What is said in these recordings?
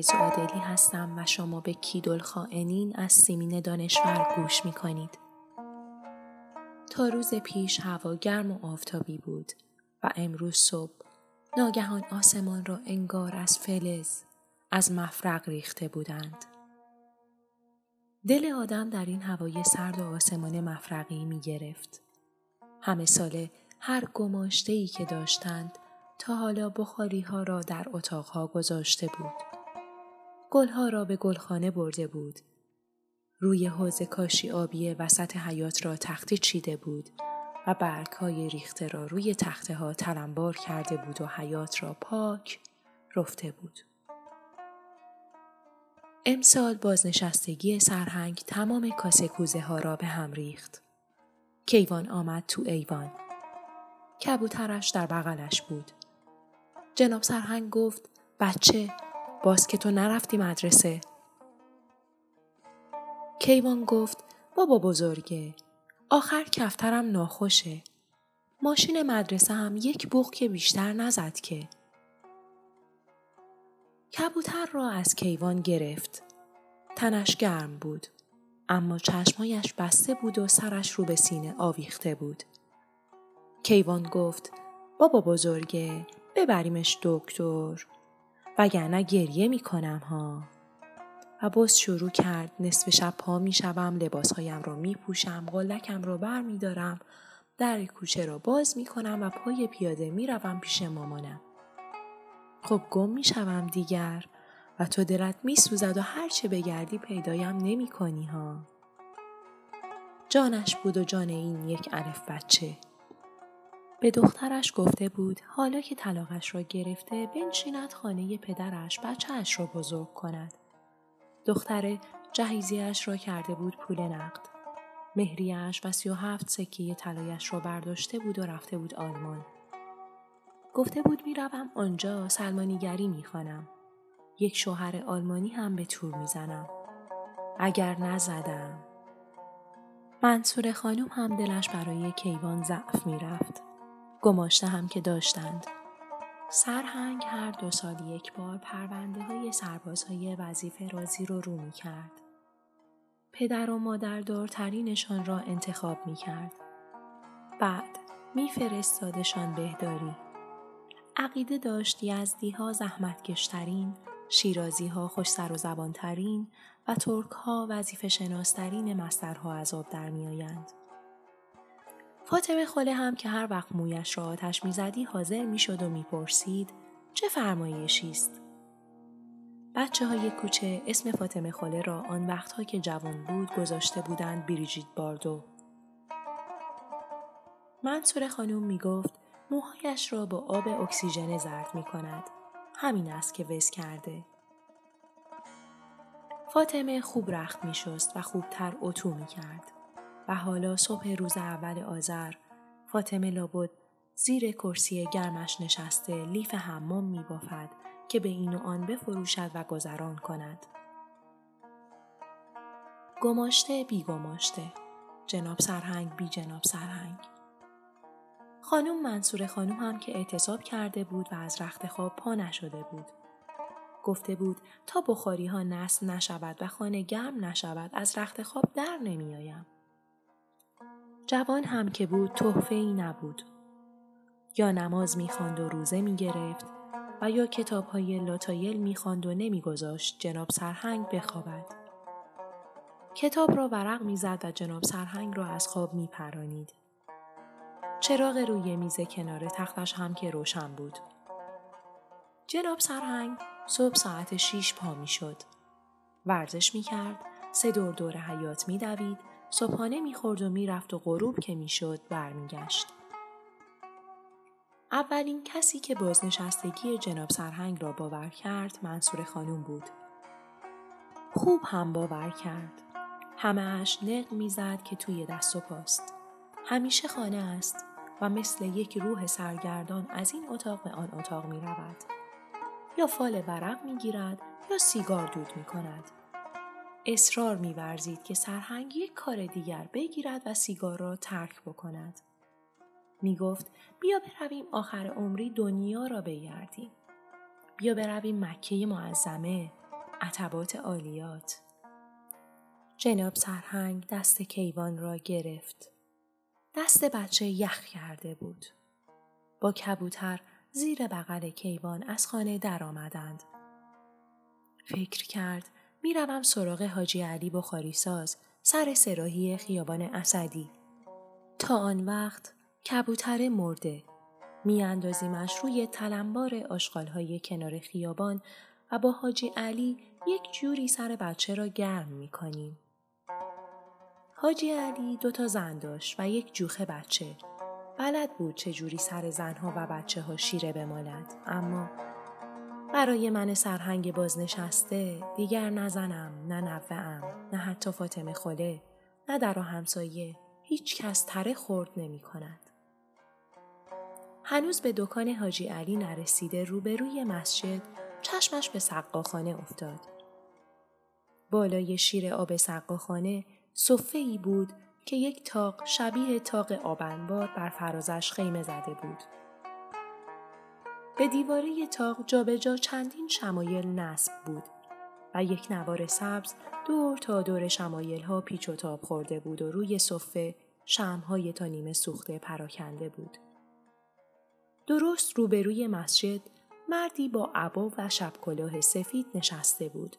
آرزو عادلی هستم و شما به کیدل خائنین از سیمین دانشور گوش می کنید. تا روز پیش هوا گرم و آفتابی بود و امروز صبح ناگهان آسمان را انگار از فلز از مفرق ریخته بودند. دل آدم در این هوای سرد و آسمان مفرقی می گرفت. همه ساله هر گماشته ای که داشتند تا حالا بخاری ها را در اتاقها گذاشته بود. گلها را به گلخانه برده بود. روی حوز کاشی آبی وسط حیات را تختی چیده بود و برگ های ریخته را روی تخته ها تلمبار کرده بود و حیات را پاک رفته بود. امسال بازنشستگی سرهنگ تمام کاسه کوزه ها را به هم ریخت. کیوان آمد تو ایوان. کبوترش در بغلش بود. جناب سرهنگ گفت بچه باز که تو نرفتی مدرسه. کیوان گفت بابا بزرگه آخر کفترم ناخوشه. ماشین مدرسه هم یک بوق که بیشتر نزد که. کبوتر را از کیوان گرفت. تنش گرم بود. اما چشمایش بسته بود و سرش رو به سینه آویخته بود. کیوان گفت بابا بزرگه ببریمش دکتر وگرنه گریه می‌کنم ها. و باز شروع کرد نصف شب پا می شوم لباسهایم را می پوشم قلکم را بر می دارم در کوچه را باز می کنم و پای پیاده می روم پیش مامانم. خب گم می شوم دیگر و تو دلت می سوزد و هرچه بگردی پیدایم نمی کنی ها. جانش بود و جان این یک الف بچه. به دخترش گفته بود حالا که طلاقش را گرفته بنشیند خانه پدرش بچهش را بزرگ کند. دختر جهیزیش را کرده بود پول نقد. مهریش و سی و هفت سکه طلایش را برداشته بود و رفته بود آلمان. گفته بود می‌روم آنجا سلمانیگری می‌خوانم. یک شوهر آلمانی هم به تور می‌زنم. اگر نزدم. منصور خانم هم دلش برای کیوان ضعف می‌رفت. گماشته هم که داشتند. سرهنگ هر دو سال یک بار پرونده های سربازهای وظیفه رازی رو رو می کرد. پدر و مادر دارترینشان را انتخاب می کرد. بعد می فرستادشان بهداری. عقیده داشت یزدی ها زحمتکشترین، شیرازی ها خوش سر و زبانترین و ترک ها وظیفه شناسترین مسترها از آب در می آیند. فاطمه خاله هم که هر وقت مویش را آتش می‌زدی حاضر می‌شد و می‌پرسید چه فرمایشی است بچه های کوچه اسم فاطمه خاله را آن وقتها که جوان بود گذاشته بودند بریجیت باردو منصور خانم می گفت موهایش را با آب اکسیژن زرد می کند. همین است که وز کرده. فاطمه خوب رخت می شست و خوبتر اتو می کرد. و حالا صبح روز اول آذر فاطمه لابد زیر کرسی گرمش نشسته لیف حمام می بافد که به این و آن بفروشد و گذران کند. گماشته بی گماشته جناب سرهنگ بی جناب سرهنگ خانم منصور خانم هم که اعتصاب کرده بود و از رخت خواب پا نشده بود. گفته بود تا بخاری ها نصب نشود و خانه گرم نشود از رخت خواب در نمیآیم. جوان هم که بود تحفه ای نبود. یا نماز می‌خواند و روزه می‌گرفت و یا کتاب های لاتایل می‌خواند و نمیگذاشت جناب سرهنگ بخوابد. کتاب را ورق می‌زد و جناب سرهنگ را از خواب میپرانید. چراغ روی میز کنار تختش هم که روشن بود. جناب سرهنگ صبح ساعت شیش پا می شد. ورزش می کرد، سه دور دور حیات می دوید، صبحانه می خورد و می رفت و غروب که می شد برمیگشت. اولین کسی که بازنشستگی جناب سرهنگ را باور کرد منصور خانوم بود. خوب هم باور کرد. همه اش نق می‌زد که توی دست و پاست. همیشه خانه است و مثل یک روح سرگردان از این اتاق به آن اتاق می رود. یا فال ورق می گیرد یا سیگار دود می کند. اصرار می ورزید که سرهنگ یک کار دیگر بگیرد و سیگار را ترک بکند. می گفت بیا برویم آخر عمری دنیا را بگردیم. بیا برویم مکه معظمه، عتبات عالیات. جناب سرهنگ دست کیوان را گرفت. دست بچه یخ کرده بود. با کبوتر زیر بغل کیوان از خانه درآمدند. فکر کرد می‌روم سراغ حاجی علی بخاری ساز سر سراحی خیابان اسدی. تا آن وقت کبوتر مرده. میاندازیمش روی تلمبار آشغالهای کنار خیابان و با حاجی علی یک جوری سر بچه را گرم می‌کنیم. حاجی علی دوتا زن داشت و یک جوخه بچه. بلد بود چجوری سر زنها و بچه ها شیره بمالد. اما برای من سرهنگ بازنشسته دیگر نه زنم نه نوهام نه حتی فاطمه خله نه در و همسایه هیچ کس تره خورد نمی کند. هنوز به دکان حاجی علی نرسیده روبروی مسجد چشمش به سقاخانه افتاد. بالای شیر آب سقاخانه صفه ای بود که یک تاق شبیه تاق آبنبار بر فرازش خیمه زده بود. به دیواره تاق جابجا جا چندین شمایل نصب بود و یک نوار سبز دور تا دور شمایل ها پیچ و تاب خورده بود و روی صفه شمهای تا نیمه سوخته پراکنده بود. درست روبروی مسجد مردی با عبا و شب کلاه سفید نشسته بود.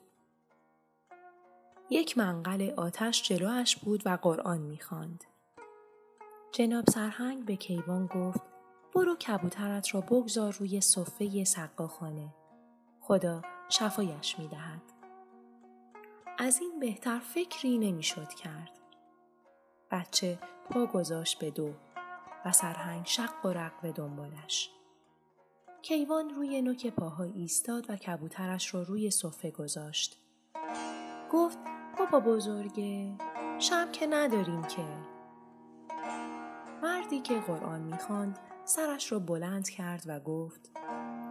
یک منقل آتش جلوش بود و قرآن می‌خواند. جناب سرهنگ به کیوان گفت برو کبوترت را بگذار روی صفه سقاخانه. خدا شفایش می‌دهد. از این بهتر فکری نمی‌شد کرد. بچه پا گذاشت به دو و سرهنگ شق و رق به دنبالش. کیوان روی نوک پاها ایستاد و کبوترش را روی صفه گذاشت. گفت بابا بزرگه شم که نداریم که. مردی که قرآن می‌خواند سرش را بلند کرد و گفت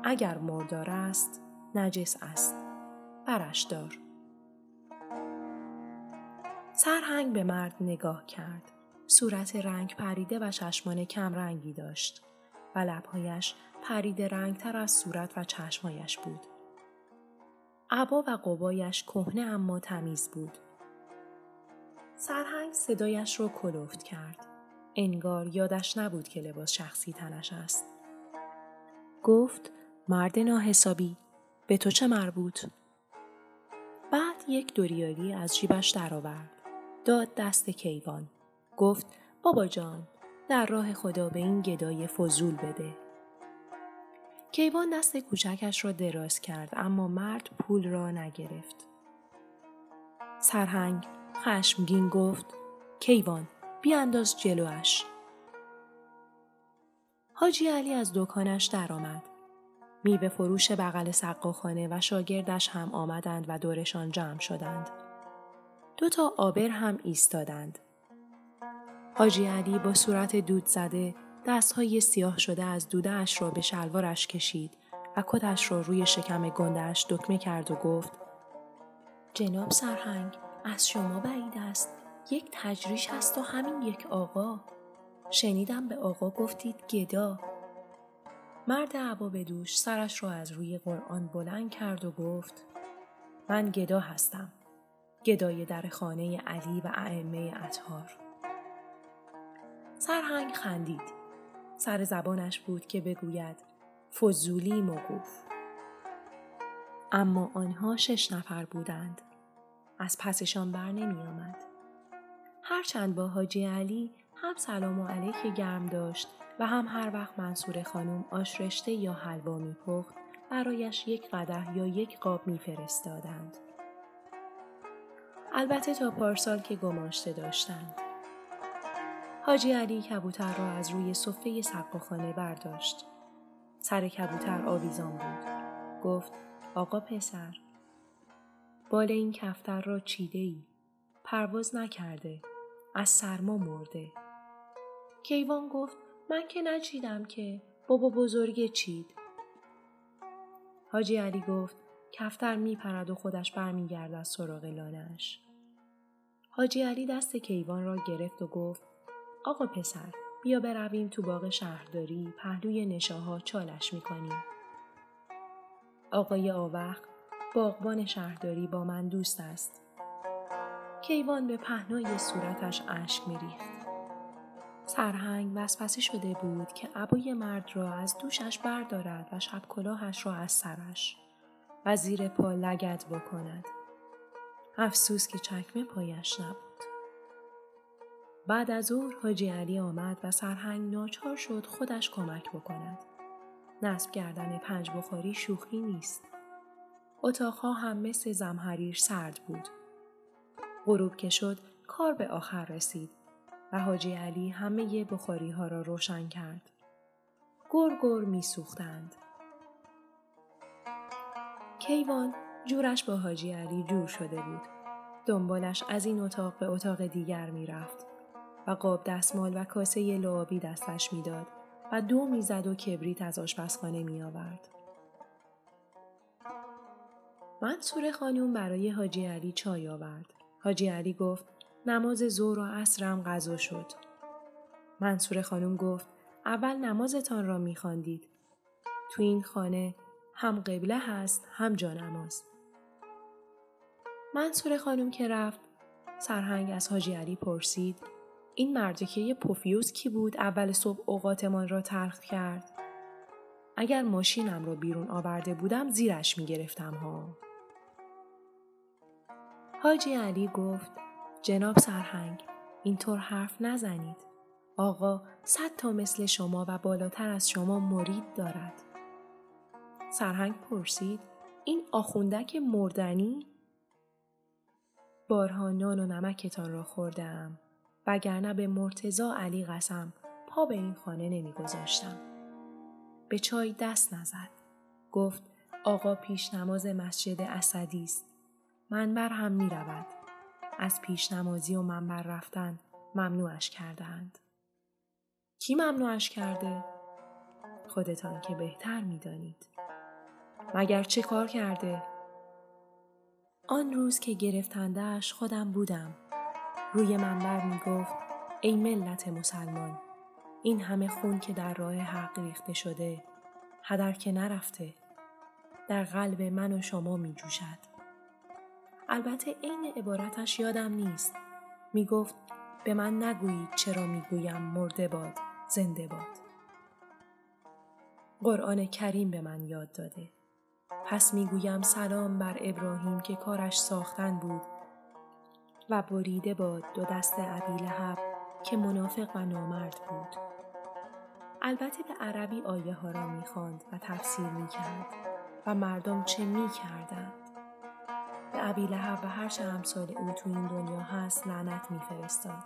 اگر مردار است نجس است برش دار. سرهنگ به مرد نگاه کرد. صورت رنگ پریده و چشمان کم رنگی داشت و لبهایش پریده رنگتر از صورت و چشمایش بود. عبا و قبایش کهنه اما تمیز بود. سرهنگ صدایش را کلوفت کرد. انگار یادش نبود که لباس شخصی تنش است. گفت مرد ناحسابی به تو چه مربوط؟ بعد یک دوریالی از جیبش درآورد. داد دست کیوان. گفت بابا جان در راه خدا به این گدای فضول بده. کیوان دست کوچکش را دراز کرد اما مرد پول را نگرفت. سرهنگ خشمگین گفت کیوان بیانداز جلوش. حاجی علی از دکانش درآمد. میوه فروش بغل سقاخانه و شاگردش هم آمدند و دورشان جمع شدند. دو تا آبر هم ایستادند. حاجی علی با صورت دود زده دستهای سیاه شده از دودهش را به شلوارش کشید و کتش را روی شکم گندهش دکمه کرد و گفت جناب سرهنگ از شما بعید است یک تجریش هست و همین یک آقا شنیدم به آقا گفتید گدا مرد عبا به دوش سرش را از روی قرآن بلند کرد و گفت من گدا هستم گدای در خانه علی و ائمه اطهار سرهنگ خندید. سر زبانش بود که بگوید فضولی موقوف. اما آنها شش نفر بودند. از پسشان بر نمی آمد. هرچند با حاجی علی هم سلام و علیک گرم داشت و هم هر وقت منصور خانم آش رشته یا حلوا میپخت برایش یک قده یا یک قاب میفرستادند. البته تا پارسال که گماشته داشتند. حاجی علی کبوتر را از روی صفه سقاخانه برداشت. سر کبوتر آویزان بود. گفت آقا پسر بال این کفتر را چیده ای. پرواز نکرده. از سرما مرده. کیوان گفت من که نچیدم که بابا بزرگ چید. حاجی علی گفت کفتر میپرد و خودش از سراغ لانش. حاجی علی دست کیوان را گرفت و گفت آقا پسر بیا برویم تو باغ شهرداری پهلوی نشاها چالش می‌کنیم. آقای آوخ باغبان شهرداری با من دوست است. کیوان به پهنای صورتش اشک میریخت. سرهنگ وسوسه شده بود که عبای مرد را از دوشش بردارد و شب کلاهش را از سرش و زیر پا لگد بکند. افسوس که چکمه پایش نبود. بعد از ظهر حاجی علی آمد و سرهنگ ناچار شد خودش کمک بکند. نصب کردن پنج بخاری شوخی نیست. اتاقها هم مثل زمحریر سرد بود. غروب که شد کار به آخر رسید و حاجی علی همه بخاری ها را روشن کرد. گر گر می سوختند. کیوان جورش با حاجی علی جور شده بود. دنبالش از این اتاق به اتاق دیگر می رفت و قاب دستمال و کاسه لعابی دستش می‌داد و دو می‌زد و کبریت از آشپزخانه می آورد. منصور خانوم برای حاجی علی چای آورد. حاجی علی گفت نماز ظهر و عصرم غذا شد. منصور خانم گفت اول نمازتان را میخواندید. تو این خانه هم قبله هست هم جانماز. منصور خانم که رفت سرهنگ از حاجی علی پرسید این مردکه پوفیوس کی بود اول صبح اوقاتمان را تلخ کرد؟ اگر ماشینم را بیرون آورده بودم زیرش می گرفتم ها. حاجی علی گفت جناب سرهنگ اینطور حرف نزنید. آقا صد تا مثل شما و بالاتر از شما مرید دارد. سرهنگ پرسید این آخوندک مردنی؟ بارها نان و نمکتان را خوردم وگرنه به مرتزا علی قسم پا به این خانه نمیگذاشتم. به چای دست نزد. گفت آقا پیش نماز مسجد اسدی است. منبر هم می رود. از پیش نمازی و منبر رفتن ممنوعش کردهاند. کی ممنوعش کرده؟ خودتان که بهتر می دانید. مگر چه کار کرده؟ آن روز که گرفتندهش خودم بودم. روی منبر می گفت ای ملت مسلمان این همه خون که در راه حق ریخته شده هدر که نرفته در قلب من و شما می جوشد. البته عین عبارتش یادم نیست. می گفت به من نگویید چرا می گویم مرده باد زنده باد. قرآن کریم به من یاد داده. پس می گویم سلام بر ابراهیم که کارش ساختن بود و بریده باد دو دست عبی لحب که منافق و نامرد بود. البته به عربی آیه ها را می و تفسیر می کرد و مردم چه می کردن. به عبی لحب و هر چه امثال او تو این دنیا هست لعنت میفرستاد.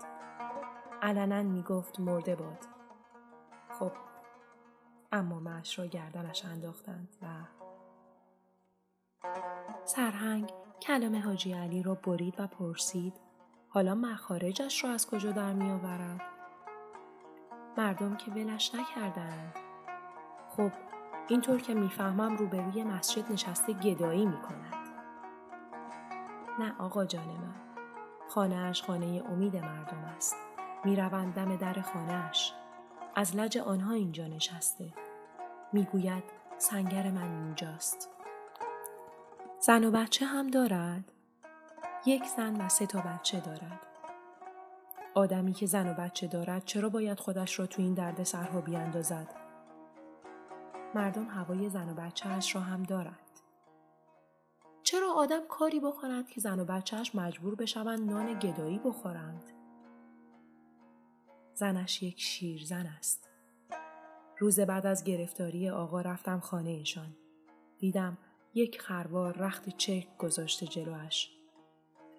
علنا می‌گفت مرده باد. خب اما معش را گردنش انداختند و سرهنگ کلم حاجی علی را برید و پرسید حالا مخارجش را از کجا در می آورد؟ مردم که ولش نکردند. خب اینطور که می‌فهمم روبروی مسجد نشسته گدایی می کند. نه آقا جان من. خانهاش خانه امید مردم است. می‌روند دم در خانهاش. از لج آنها اینجا نشسته. می‌گوید سنگر من اینجاست. زن و بچه هم دارد؟ یک زن و سه تا بچه دارد. آدمی که زن و بچه دارد چرا باید خودش را تو این درد سرها بیاندازد؟ مردم هوای زن و بچه را هم دارد. چرا آدم کاری بکند که زن و بچهش مجبور بشوند نان گدایی بخورند؟ زنش یک شیرزن است. روز بعد از گرفتاری آقا رفتم خانه ایشان. دیدم یک خروار رخت چک گذاشته جلوش.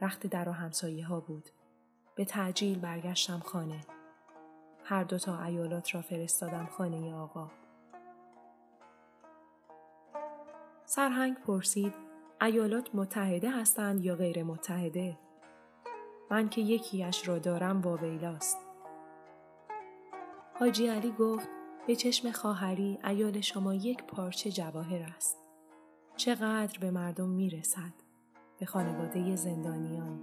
رخت در و همسایه ها بود. به تعجیل برگشتم خانه. هر دو تا ایالات را فرستادم خانه آقا. سرهنگ پرسید ایالات متحده هستند یا غیر متحده؟ من که یکیش را دارم واویلاست. حاجی علی گفت به چشم خواهری ایال شما یک پارچه جواهر است. چقدر به مردم می‌رسد به خانواده زندانیان.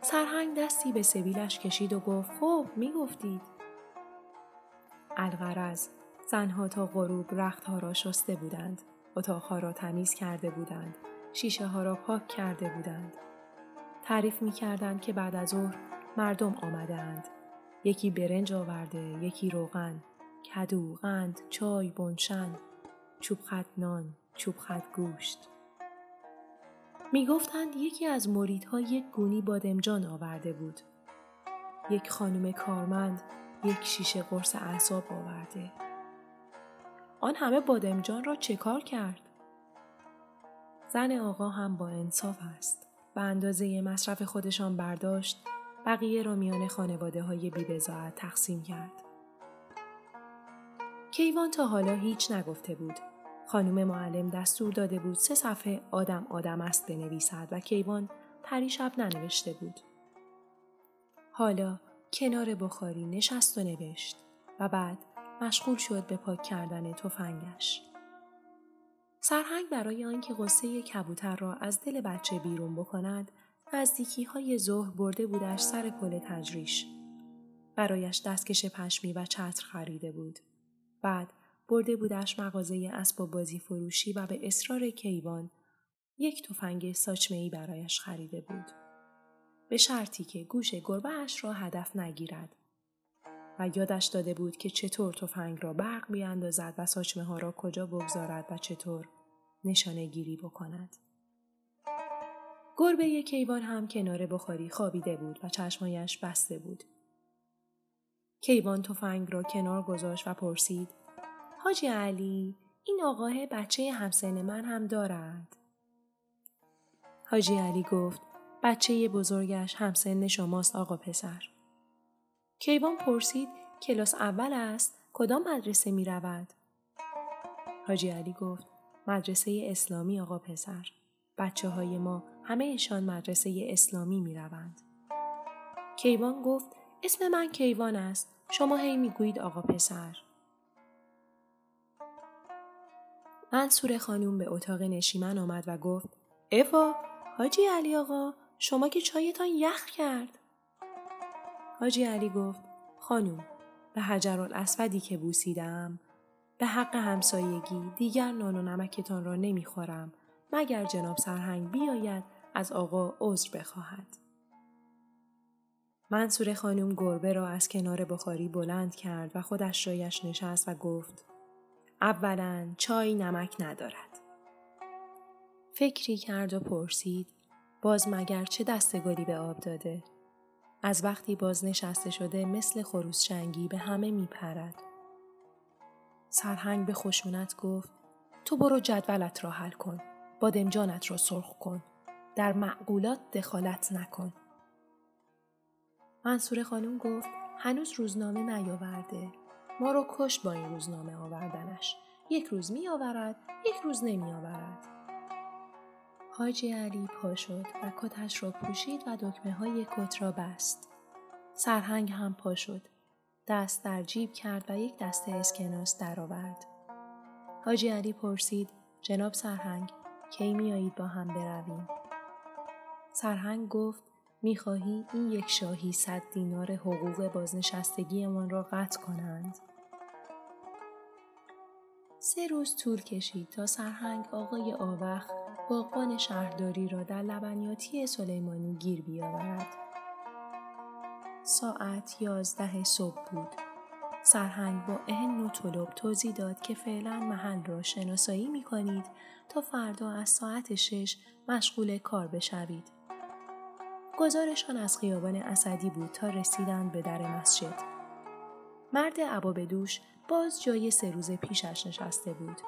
سرهنگ دستی به سبیلش کشید و گفت خب می‌گفتید. الغرز زنها تا غروب رختها را شسته بودند. اتاقها را تمیز کرده بودند. شیشه ها را پاک کرده بودند. تعریف می کردند که بعد از ظهر مردم آمدند. یکی برنج آورده، یکی روغن، کدو، قند، چای، بنشن، چوب خط نان، چوب خط گوشت. می گفتند یکی از مریدها یک گونی بادمجان آورده بود. یک خانم کارمند یک شیشه قرص اعصاب آورده. آن همه بادمجان را چه کار کرد؟ زن آقا هم با انصاف است. به اندازه مصرف خودشان برداشت بقیه را میان خانواده های بیبزاعت تقسیم کرد. کیوان تا حالا هیچ نگفته بود. خانم معلم دستور داده بود سه صفحه آدم آدم است بنویسد و کیوان پریشب ننوشته بود. حالا کنار بخاری نشست و نوشت و بعد مشغول شد به پاک کردن تفنگش. سرهنگ برای آنکه قصه کبوتر را از دل بچه بیرون بکند نزدیکی های ظهر برده بودش سر پل تجریش. برایش دستکش پشمی و چتر خریده بود. بعد برده بودش مغازه اسباب بازی فروشی و به اصرار کیوان یک تفنگ ساچمه برایش خریده بود. به شرطی که گوش گربه اش را هدف نگیرد و یادش داده بود که چطور تفنگ را برق بیاندازد و ساچمه ها را کجا بگذارد و چطور نشانه گیری بکند. گربه کیوان هم کنار بخاری خوابیده بود و چشمایش بسته بود. کیوان تفنگ را کنار گذاشت و پرسید حاجی علی این آقاه بچه همسن من هم دارد. حاجی علی گفت بچه بزرگش همسن شماست آقا پسر. کیوان پرسید کلاس اول است کدام مدرسه می رود؟ حاجی علی گفت مدرسه اسلامی آقا پسر. بچه های ما همهشان مدرسه اسلامی می روند. کیوان گفت اسم من کیوان است. شما هی می گویید آقا پسر. منصور خانوم به اتاق نشیمن آمد و گفت افا حاجی علی آقا شما که چایتان یخ کرد. حاجی علی گفت خانوم به حجر الاسودی که بوسیدم به حق همسایگی دیگر نان و نمکتان را نمی‌خورم مگر جناب سرهنگ بیاید از آقا عذر بخواهد. منصور خانم گربه را از کنار بخاری بلند کرد و خودش رایش نشست و گفت اولا چای نمک ندارد. فکری کرد و پرسید باز مگر چه دستگلی به آب داده؟ از وقتی باز نشسته شده مثل خروس شنگی به همه میپرد. سرهنگ به خشونت گفت تو برو جدولت را حل کن. بادمجانت را سرخ کن. در معقولات دخالت نکن. منصور خانم گفت هنوز روزنامه نیاورده. ما رو کشت با این روزنامه آوردنش. یک روز می آورد، یک روز نمی آورد. حاجی علی پا شد و کتش را پوشید و دکمه های کت را بست. سرهنگ هم پا شد. دست در جیب کرد و یک دسته اسکناس درآورد. حاجی علی پرسید جناب سرهنگ کی میایید با هم برویم؟ سرهنگ گفت می‌خواهی این یک شاهی صد دینار حقوق بازنشستگیمان را قطع کنند. سه روز طول کشید تا سرهنگ آقای آوخ باغبان شهرداری را در لبنیاتی سلیمانی گیر بیاورد. ساعت یازده صبح بود. سرهنگ با اهن و طلب توضیح داد که فعلا محل را شناسایی می کنید تا فردا از ساعت شش مشغول کار بشوید. گزارشان از خیابان اسدی بود تا رسیدند به در مسجد. مرد عباب دوش باز جای سه روز پیشش نشسته بود.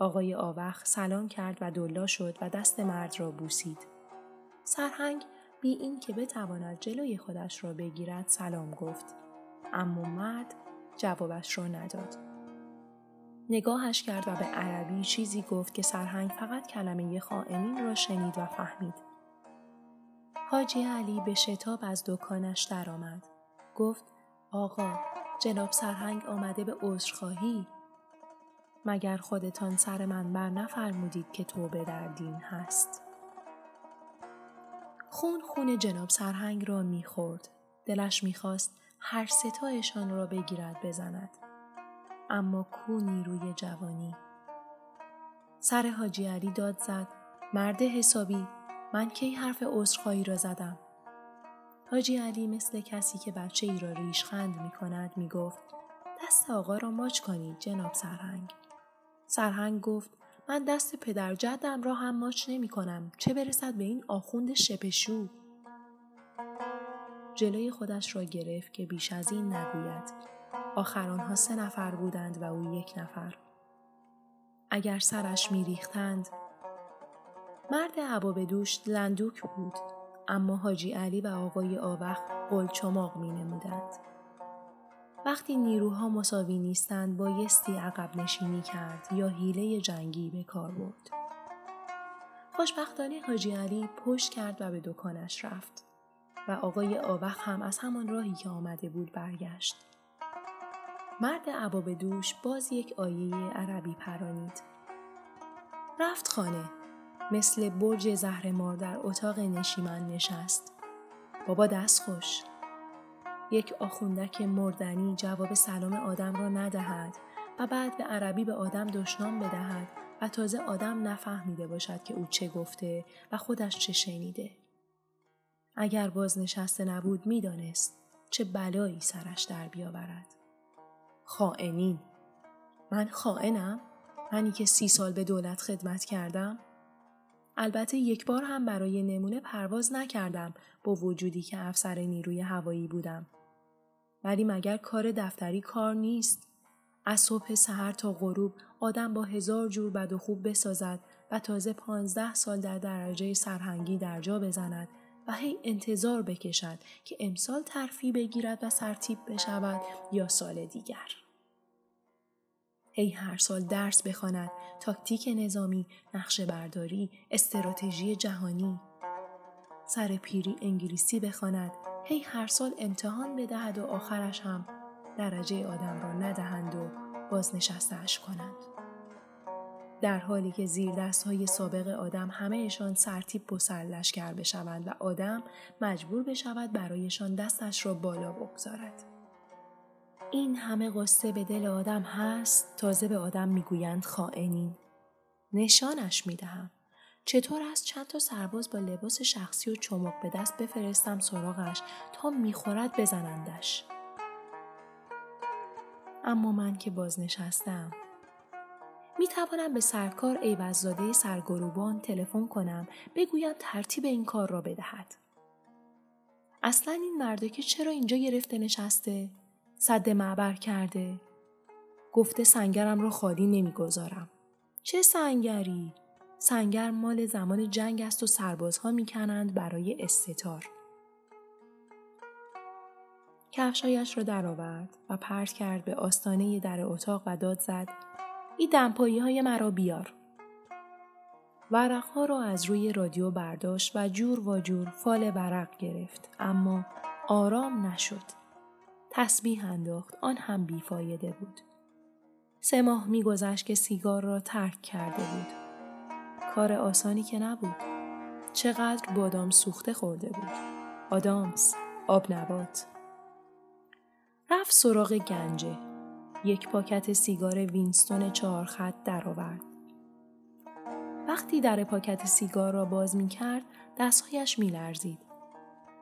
آقای آوخ سلام کرد و دلا شد و دست مرد را بوسید. سرهنگ بی این که بتواند جلوی خودش را بگیرد سلام گفت. اما مرد جوابش را نداد. نگاهش کرد و به عربی چیزی گفت که سرهنگ فقط کلمه خائنین را شنید و فهمید. حاجی علی به شتاب از دکانش درآمد. گفت آقا جناب سرهنگ آمده به عذرخواهی مگر خودتان سر من بر نفرمودید که توبه در دین هست؟ خون خون جناب سرهنگ را می‌خورد دلش می‌خواست هر ستایشان را بگیرد بزند. اما کو نیروی جوانی. سر حاجی علی داد زد. مرد حسابی من کی حرف عذرخواهی را زدم؟ حاجی علی مثل کسی که بچه ای را ریشخند می کند می گفت دست آقا را ماچ کنید جناب سرهنگ. سرهنگ گفت من دست پدر جدم را هم ماچ نمی کنم چه برسد به این آخوند شپشو. جلوی خودش را گرفت که بیش از این نگوید. آخر آنها سه نفر بودند و او یک نفر. اگر سرش میریختند مرد عباب دوش لندوک بود اما حاجی علی و آقای آوخ چماق می نمودند. وقتی نیروها مساوی نیستند بایستی عقب نشینی کرد یا حیله جنگی به کار برد. خوشبختانه حاجی علی پشت کرد و به دکانش رفت و آقای آوخ هم از همان راهی که آمده بود برگشت. مرد عباب دوش باز یک آیه عربی پرانید. رفت خانه مثل برج زهرمار در اتاق نشیمن نشست. بابا دست خوش. یک آخوندک مردنی جواب سلام آدم را ندهد و بعد به عربی به آدم دشنام بدهد و تازه آدم نفهمیده باشد که او چه گفته و خودش چه شنیده. اگر باز نشسته نبود می‌دانست چه بلایی سرش در بیاورد. خائنین من خائنم؟ منی که سی سال به دولت خدمت کردم؟ البته یک بار هم برای نمونه پرواز نکردم با وجودی که افسر نیروی هوایی بودم. ولی مگر کار دفتری کار نیست؟ از صبح سحر تا غروب آدم با هزار جور بد و خوب بسازد و تازه پانزده سال در درجه سرهنگی در جا بزند و هی انتظار بکشد که امسال ترفی بگیرد و سرتیب بشود یا سال دیگر. هی هر سال درس بخواند تاکتیک نظامی نقشه برداری استراتژی جهانی سر پیری انگلیسی بخواند هی هر سال امتحان بدهد و آخرش هم درجه آدم را ندهند و بازنشستهاش کنند. در حالی که زیر دست های سابق آدم همهشان سرتیب و سرلشکر بشوند و آدم مجبور بشود برایشان دستش را بالا بگذارد. این همه قصه به دل آدم هست تازه به آدم می‌گویند خائنین. نشانش می‌دهم. چطور است چند تا سرباز با لباس شخصی و چمق به دست بفرستم سراغش تا می‌خورد بزنندش اما من که بازنشستم می توانم به سرکار ایوززاده سرگروبان تلفن کنم بگویم ترتیب این کار را بدهد. اصلا این مرده که چرا اینجا گرفته نشسته؟ صد معبر کرده. گفته سنگرم رو خالی نمی‌گذارم. چه سنگری؟ سنگر مال زمان جنگ است و سربازها می‌کنند برای استتار. کفشایش را درآورد و پرت کرد به آستانه در اتاق و داد زد این دمپایی های مرا بیار. ورقها را از روی رادیو برداشت و جور و جور فال ورق گرفت اما آرام نشد. تسبیح انداخت آن هم بیفایده بود. سه ماه میگذشت که سیگار را ترک کرده بود. کار آسانی که نبود. چقدر بادام سوخته خورده بود. آدامس، آب نبات. رفت سراغ گنجه. یک پاکت سیگار وینستون چهار خط درآورد. وقتی در پاکت سیگار را باز می کرد دستهایش می لرزید.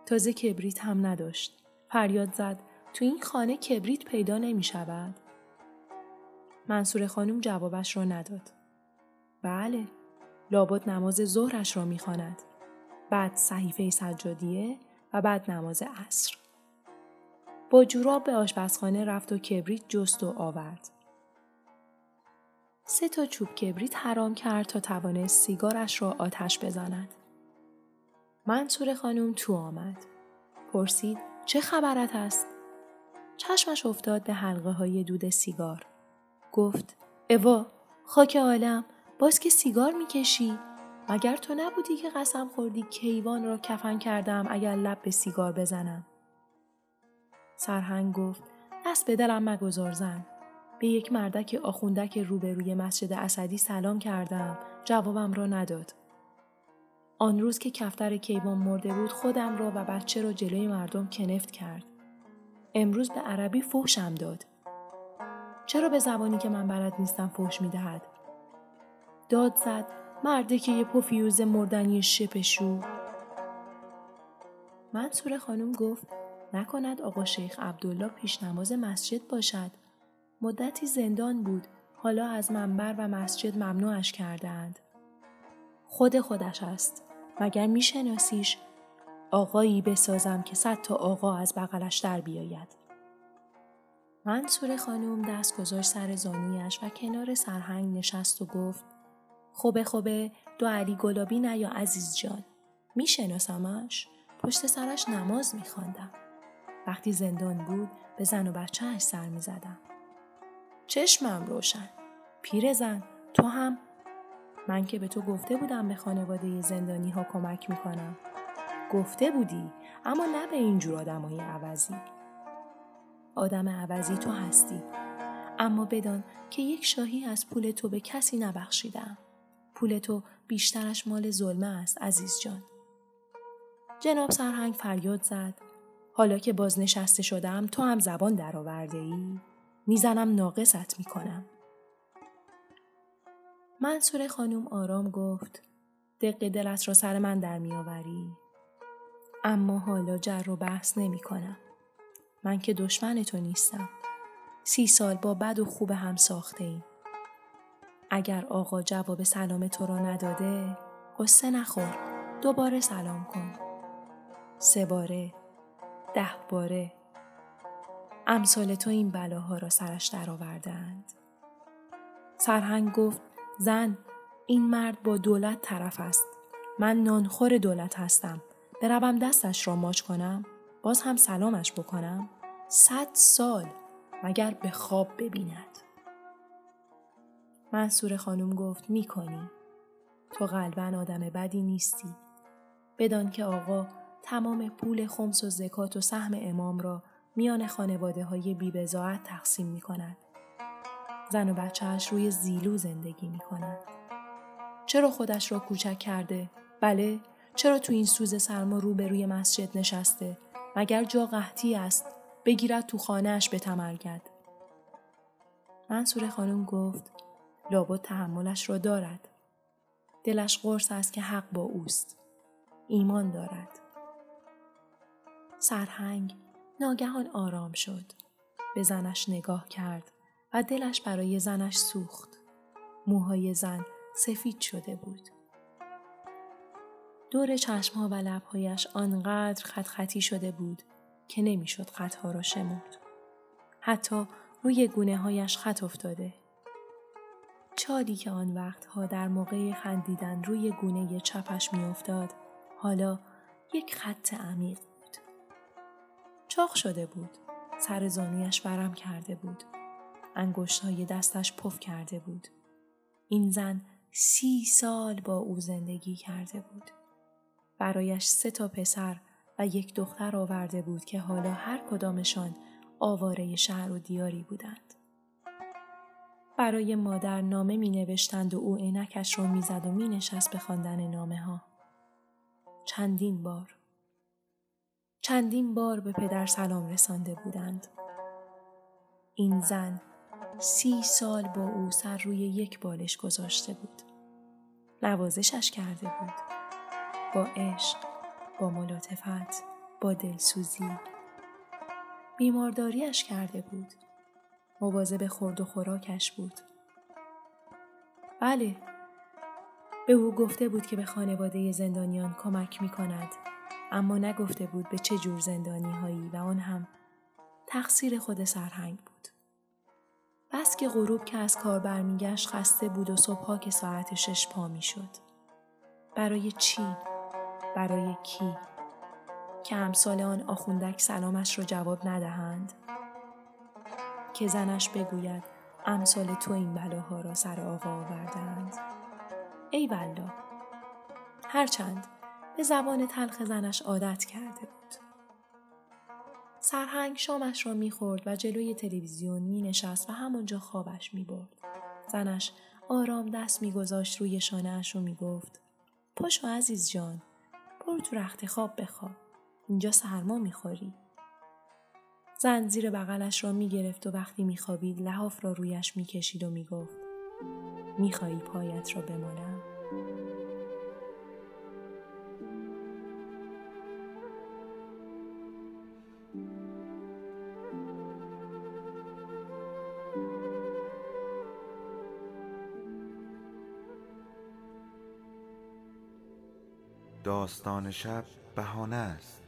تازه کبریت هم نداشت. فریاد زد تو این خانه کبریت پیدا نمی شود؟ منصور خانم جوابش را نداد. بله، لابد نماز ظهرش را می‌خواند. بعد صحیفه سجادیه و بعد نماز عصر. با جوراب به آشپزخانه رفت و کبریت جست و آورد. سه تا چوب کبریت حرام کرد تا توانست سیگارش را آتش بزند. منصور خانم تو آمد. پرسید چه خبرت است؟ چشمش افتاد به حلقه های دود سیگار. گفت اوا خاک عالم باز که سیگار می‌کشی. مگر تو نبودی که قسم خوردی کیوان را کفن کردم اگر لب به سیگار بزنم؟ سرهنگ گفت دست به دلم مگذار زن. به یک مردک آخوندک روبروی مسجد اسدی سلام کردم جوابم را نداد. آن روز که کفتر کیوان مرده بود خودم را و بچه را جلوی مردم کنفت کرد. امروز به عربی فوشم داد. چرا به زبانی که من بلد نیستم فوش می‌دهد؟ داد زد. مرده که یه پوفیوز مردنی شپشو. منصور خانم گفت نکند آقا شیخ عبدالله پیش نماز مسجد باشد. مدتی زندان بود. حالا از منبر و مسجد ممنوعش کردند خود خودش است. مگر میشناسیش؟ آقایی بسازم که صد تا آقا از بغلش در بیاید. منصور خانم دست گذاشت سر زانویش و کنار سرهنگ نشست و گفت خوبه خوبه دو علی گلابی نه یا عزیز جان. میشناسمش پشت سرش نماز میخواندم. وقتی زندان بود به زن و بچهش سر می‌زدم. چشمم روشن. پیر زن تو هم؟ من که به تو گفته بودم به خانواده زندانی ها کمک می‌کنم. گفته بودی اما نه به اینجور آدمای عوضی. آدم عوضی تو هستی. اما بدان که یک شاهی از پول تو به کسی نبخشیدم. پول تو بیشترش مال ظلمه است عزیز جان. جناب سرهنگ فریاد زد. حالا که بازنشسته شدم تو هم زبان درآورده ای؟ می‌زنم ناقصت می‌کنم. منصور خانم آرام گفت دق دلت را سر من در میآوری اما حالا جر و بحث نمی کنم. من که دشمن تو نیستم. سی سال با بد و خوب هم ساخته ایم. اگر آقا جواب سلام تو را نداده قصه نخور. دوباره سلام کن. سه باره ده باره. امثال تو این بلاها را سرش درآوردهاند سرهنگ گفت زن این مرد با دولت طرف است. من نانخور دولت هستم. بروم دستش را ماچ کنم باز هم سلامش بکنم. صد سال مگر به خواب ببیند. منصور خانم گفت می‌کنی. تو قلبا آدم بدی نیستی. بدان که آقا تمام پول خمس و زکات و سهم امام را میان خانواده های بیبزاعت تقسیم می کند. زن و بچهش روی زیلو زندگی می کند. چرا خودش را کوچک کرده؟ بله، چرا تو این سوز سرما رو به روی مسجد نشسته؟ مگر جا قحطی است؟ بگیرد تو خانهش به تمرگد. منصور خانم گفت لابد تحملش را دارد. دلش قرص است که حق با اوست. ایمان دارد. سرهنگ ناگهان آرام شد. به زنش نگاه کرد و دلش برای زنش سوخت. موهای زن سفید شده بود. دور چشمها و لبهایش آنقدر خط خطی شده بود که نمی‌شد خطها را شمرد. حتی روی گونه هایش خط افتاده چادی که آن وقتها در موقع خندیدن روی گونه چپش میافتاد حالا یک خط عمیق بود. چاق شده بود. سر زانویش ورم کرده بود. انگشت های دستش پف کرده بود. این زن سی سال با او زندگی کرده بود. برایش سه تا پسر و یک دختر آورده بود که حالا هر کدامشان آواره شهر و دیاری بودند. برای مادر نامه می نوشتند و او عینکش را می زد و می نشست به خواندن نامه ها. چندین بار. چندین بار به پدر سلام رسانده بودند. این زن سی سال با او سر روی یک بالش گذاشته بود. نوازشش کرده بود. با عشق، با ملاتفت، با دلسوزی. بیمارداریش کرده بود. مواظب خورد و خوراکش بود. بله به او گفته بود که به خانواده زندانیان کمک می کند اما نگفته بود به چه جور زندانی هایی و آن هم تقصیر خود سرهنگ بود. بس که غروب که از کار برمیگشت خسته بود و صبحها که ساعت شش پا می شد. برای چی؟ برای کی؟ که امثال آن آخوندک سلامش را جواب ندهند؟ که زنش بگوید امثال تو این بلاها را سر آقا آوردند. ای والله هرچند به زبان تلخ زنش عادت کرده بود. سرهنگ شامش را می‌خورد و جلوی تلویزیون می نشست و همانجا خوابش می برد. زنش آرام دست میگذاشت روی شانهاش و می‌گفت پاشو عزیز جان برو تو رخت خواب بخواب اینجا سرما می‌خوری زن زیر بغلش را می‌گرفت و وقتی میخوابید لحاف را رویش می‌کشید و می‌گفت می‌خواهی پایت را بمانم؟ داستان شب بهانه است.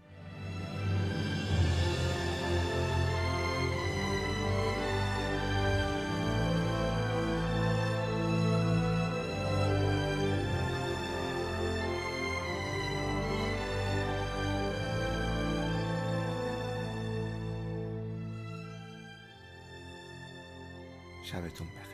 toen weg.